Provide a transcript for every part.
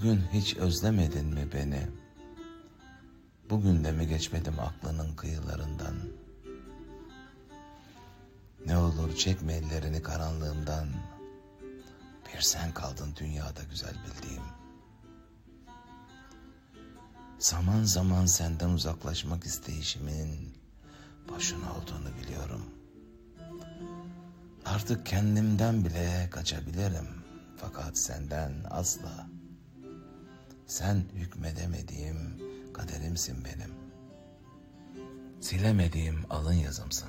Bugün hiç özlemedin mi beni? Bugün de mi geçmedim aklının kıyılarından? Ne olur çekme ellerini karanlığımdan. Bir sen kaldın dünyada güzel bildiğim. Zaman zaman senden uzaklaşmak isteyişimin boşuna olduğunu biliyorum. Artık kendimden bile kaçabilirim fakat senden asla. Sen hükmedemediğim kaderimsin benim. Silemediğim alın yazımsın.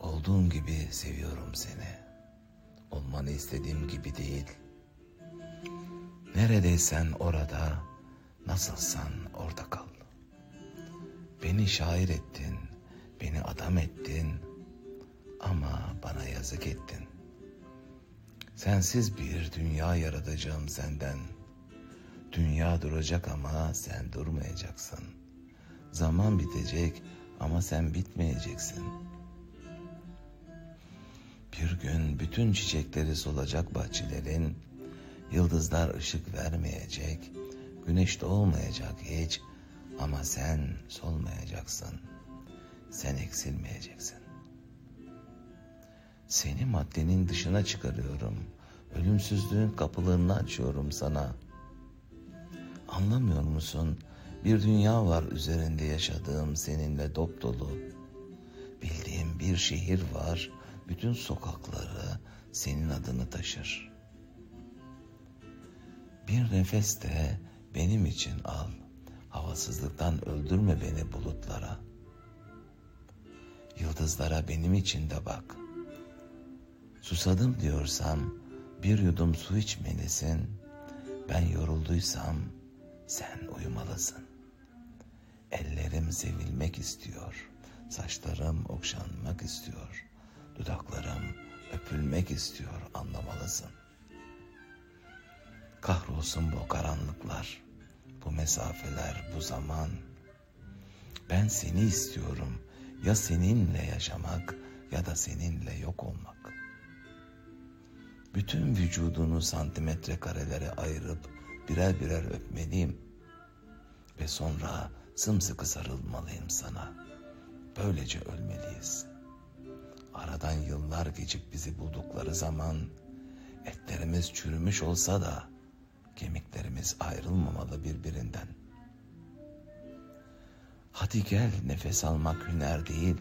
Olduğum gibi seviyorum seni. Olmanı istediğim gibi değil. Neredeysen orada, nasılsan orada kal. Beni şair ettin, beni adam ettin ama bana yazık ettin. Sensiz bir dünya yaratacağım senden. Dünya duracak ama sen durmayacaksın. Zaman bitecek ama sen bitmeyeceksin. Bir gün bütün çiçekleri solacak bahçelerin, yıldızlar ışık vermeyecek, güneş doğmayacak hiç ama sen solmayacaksın. Sen eksilmeyeceksin. Seni maddenin dışına çıkarıyorum. Ölümsüzlüğün kapılarını açıyorum sana. Anlamıyor musun? Bir dünya var üzerinde yaşadığım seninle dop dolu. Bildiğim bir şehir var. Bütün sokakları senin adını taşır. Bir nefes de benim için al. Havasızlıktan öldürme beni bulutlara. Yıldızlara benim için de bak. Susadım diyorsam bir yudum su içmelisin. Ben yorulduysam sen uyumalısın. Ellerim sevilmek istiyor. Saçlarım okşanmak istiyor. Dudaklarım öpülmek istiyor anlamalısın. Kahrolsun bu karanlıklar, bu mesafeler, bu zaman. Ben seni istiyorum. Ya seninle yaşamak ya da seninle yok olmak. Bütün vücudunu santimetre karelere ayırıp birer birer öpmeliyim. Ve sonra sımsıkı sarılmalıyım sana. Böylece ölmeliyiz. Aradan yıllar geçip bizi buldukları zaman etlerimiz çürümüş olsa da kemiklerimiz ayrılmamalı birbirinden. Hadi gel nefes almak hüner değil.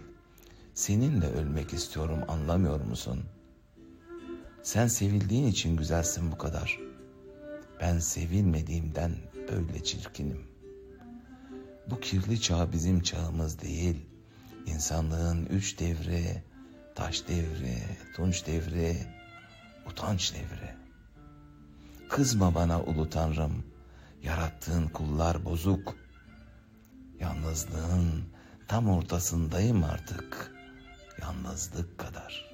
Seninle ölmek istiyorum anlamıyor musun? Sen sevildiğin için güzelsin bu kadar. Ben sevilmediğimden öyle çirkinim. Bu kirli çağ bizim çağımız değil. İnsanlığın üç devri, taş devri, tunç devri, utanç devri. Kızma bana ulu tanrım, yarattığın kullar bozuk. Yalnızlığın tam ortasındayım artık, yalnızlık kadar.''